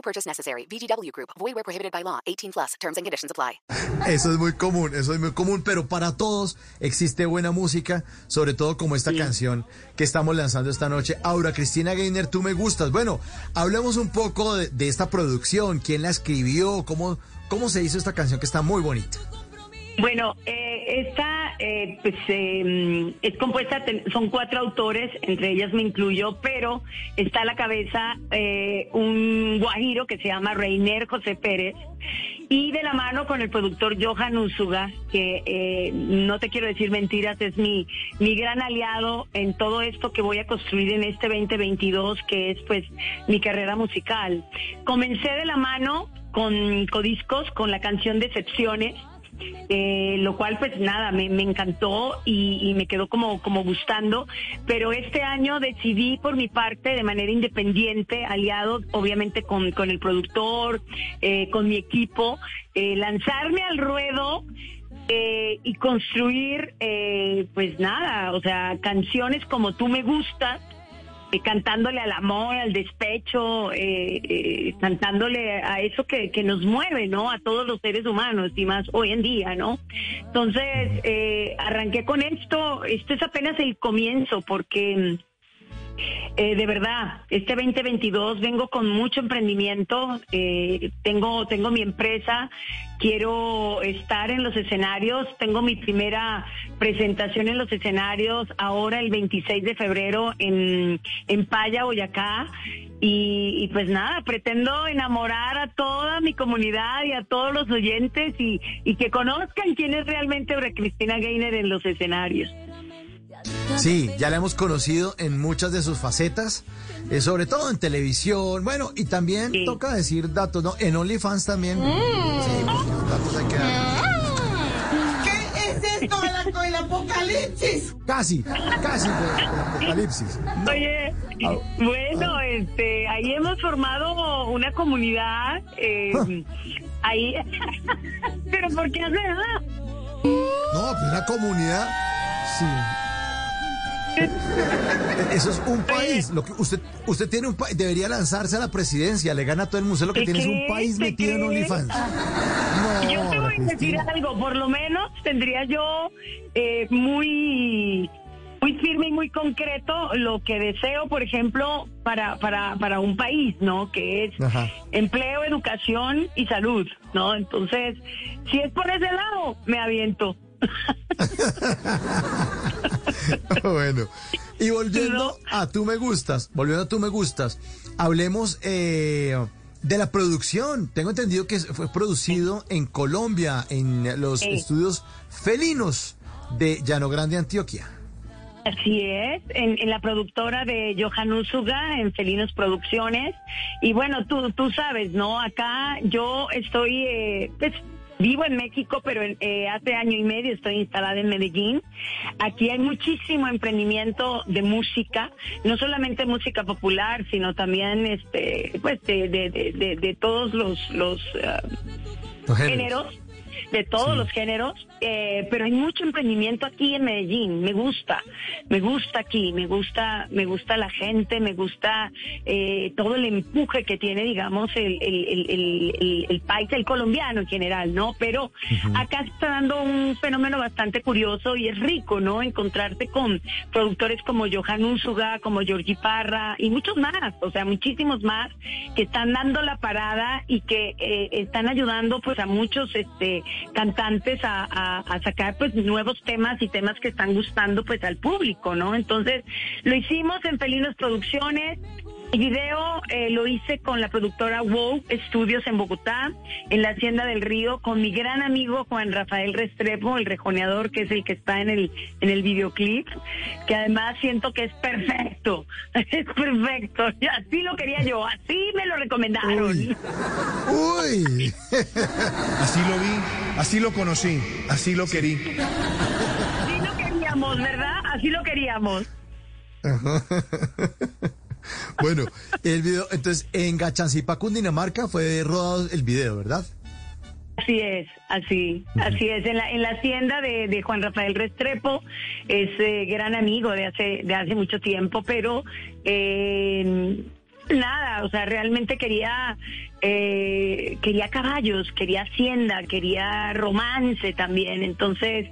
No purchase necessary. VGW Group. Void where prohibited by law. 18 plus. Terms and conditions apply. Eso es muy común, eso es muy común, pero para todos existe buena música, sobre todo como esta canción que estamos lanzando esta noche. Aura Cristina Gainer, tú me gustas. Bueno, hablemos un poco de, de esta producción, quién la escribió, cómo, cómo se hizo esta canción que está muy bonita. Bueno, eh, esta eh, pues, eh, es compuesta, son cuatro autores, entre ellas me incluyo, pero está a la cabeza eh, un guajiro que se llama Reiner José Pérez y de la mano con el productor Johan Usuga, que eh, no te quiero decir mentiras, es mi, mi gran aliado en todo esto que voy a construir en este 2022, que es pues mi carrera musical. Comencé de la mano con Codiscos, con la canción Decepciones, eh, lo cual pues nada, me, me encantó y, me quedó como, como gustando, pero este año decidí por mi parte de manera independiente, aliado obviamente con, con el productor, eh, con mi equipo, eh, lanzarme al ruedo eh, y construir eh, pues nada, o sea, canciones como tú me gustas eh, cantándole al amor, al despecho, eh, eh, cantándole a eso que, que nos mueve, ¿no? A todos los seres humanos y más hoy en día, ¿no? Entonces, eh, arranqué con esto, esto es apenas el comienzo porque... Eh, de verdad, este 2022 vengo con mucho emprendimiento, eh, tengo, tengo mi empresa, quiero estar en los escenarios, tengo mi primera presentación en los escenarios ahora el 26 de febrero en, en Paya, Boyacá, y, pues nada, pretendo enamorar a toda mi comunidad y a todos los oyentes y, que conozcan quién es realmente Cristina Gainer en los escenarios. Sí, ya la hemos conocido en muchas de sus facetas, eh, sobre todo en televisión, bueno, y también Sí. toca decir datos, ¿no? En OnlyFans también. Sí, porque los datos hay que dar. ¿Qué es esto de la- del apocalipsis? Casi, casi de apocalipsis. Oye, bueno, este, ahí hemos formado una comunidad, eh, ahí, pero ¿por qué hace nada? No, pues una comunidad, sí. Eso es un país. Lo que usted, usted tiene un país, debería lanzarse a la presidencia, le gana a todo el mundo. Usted lo que ¿Te tiene es un país ¿Te metido en? OnlyFans. No, Yo te voy a decir algo, por lo menos tendría yo eh, muy muy firme y muy concreto lo que deseo, por ejemplo, para, para, para un país, ¿no? Que es Ajá. empleo, educación y salud, ¿no? Entonces, si es por ese lado, me aviento. bueno, y volviendo No. a Tú Me Gustas, volviendo a Tú Me Gustas, hablemos eh, de la producción. Tengo entendido que fue producido en Colombia, en los estudios felinos de Llano Grande, Antioquia. Así es, en, en la productora de Johan Usuga, en Felinos Producciones. Y bueno, tú, tú sabes, ¿no? Acá yo estoy, eh, pues, vivo en México, pero en- eh, hace año y medio estoy instalada en Medellín. Aquí hay muchísimo emprendimiento de música, no solamente música popular, sino también, este, pues, de, de, de, todos los, los ah, Los géneros, de todos los géneros, eh, pero hay mucho emprendimiento aquí en Medellín. Me gusta, me gusta aquí, me gusta, me gusta la gente, me gusta eh, todo el empuje que tiene, digamos, el, el, el, el, país, el colombiano en general, ¿no? Pero acá se está dando un fenómeno bastante curioso y es rico, ¿no? Encontrarte con productores como Johan Úsuga, como Georgie Parra y muchos más, o sea, muchísimos más que están dando la parada y que eh, están ayudando pues a muchos este cantantes a, a- a sacar pues nuevos temas y temas que están gustando pues al público, ¿no? Entonces lo hicimos en Felinos Producciones. El video eh, lo hice con la productora WOW Studios en Bogotá, en la Hacienda del Río, con mi gran amigo Juan Rafael Restrepo, el rejoneador, que es el que está en el, en el videoclip, que además siento que es perfecto, es perfecto. Así lo quería yo, así me lo recomendaron. Uy. Uy. Así lo vi, así lo conocí, así lo querí. Así lo queríamos, ¿verdad? Así lo queríamos. Bueno, el video, entonces en Gachancipá, Cundinamarca fue rodado el video, ¿verdad? Así es, así, así es. En la, en la hacienda de, de Juan Rafael Restrepo, es eh, gran amigo de hace, de hace mucho tiempo, pero eh, nada, o sea, realmente quería, eh, quería caballos, quería hacienda, quería romance también. Entonces,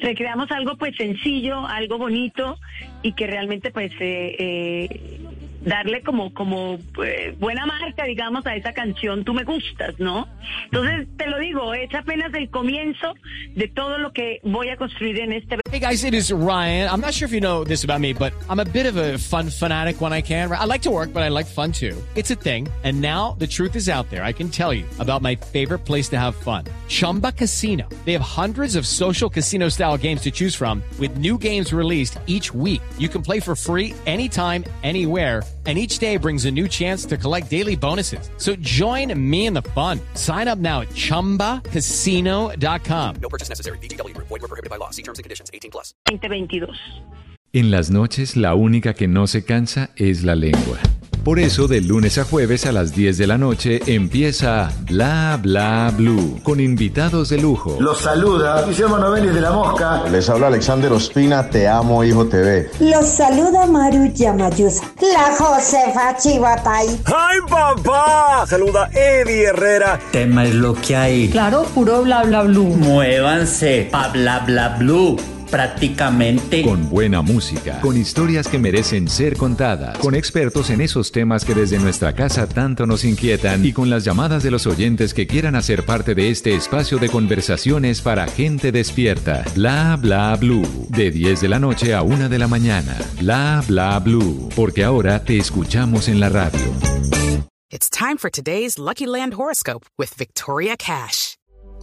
recreamos algo pues sencillo, algo bonito y que realmente pues eh, eh, darle como como eh, buena marca, digamos, a esa canción Tú me gustas, ¿no? Entonces, te lo digo, es apenas el comienzo de todo lo que voy a construir en este Hey guys, it is Ryan. I'm not sure if you know this about me, but I'm a bit of a fun fanatic when I can. I like to work, but I like fun too. It's a thing. And now the truth is out there. I can tell you about my favorite place to have fun. Chumba Casino. They have hundreds of social casino style games to choose from with new games released each week. You can play for free anytime, anywhere and each day brings a new chance to collect daily bonuses. So join me in the fun. Sign up now at ChumbaCasino.com. No purchase necessary. VGW Group. Void were prohibited by law. See terms and conditions. 18 plus. 2022. En las noches la única que no se cansa es la lengua. Por eso de lunes a jueves a las 10 de la noche empieza Bla Bla Blue con invitados de lujo. Los saluda Guillermo Novelli de La Mosca. Les habla Alexander Ospina, Te Amo Hijo TV. Los saluda Maru Yamayusa. La Josefa Chivatay. ¡Ay, papá! Saluda Eddie Herrera. Tema es lo que hay. Claro, puro bla bla blue. Muévanse pa bla bla blue prácticamente. Con buena música, con historias que merecen ser contadas, con expertos en esos temas que desde nuestra casa tanto nos inquietan y con las llamadas de los oyentes que quieran hacer parte de este espacio de conversaciones para gente despierta. Bla bla blue. De 10 de la noche a 1 de la mañana. Bla bla blue. Porque ahora te escuchamos en la radio. It's time for today's Lucky Land horoscope with Victoria Cash.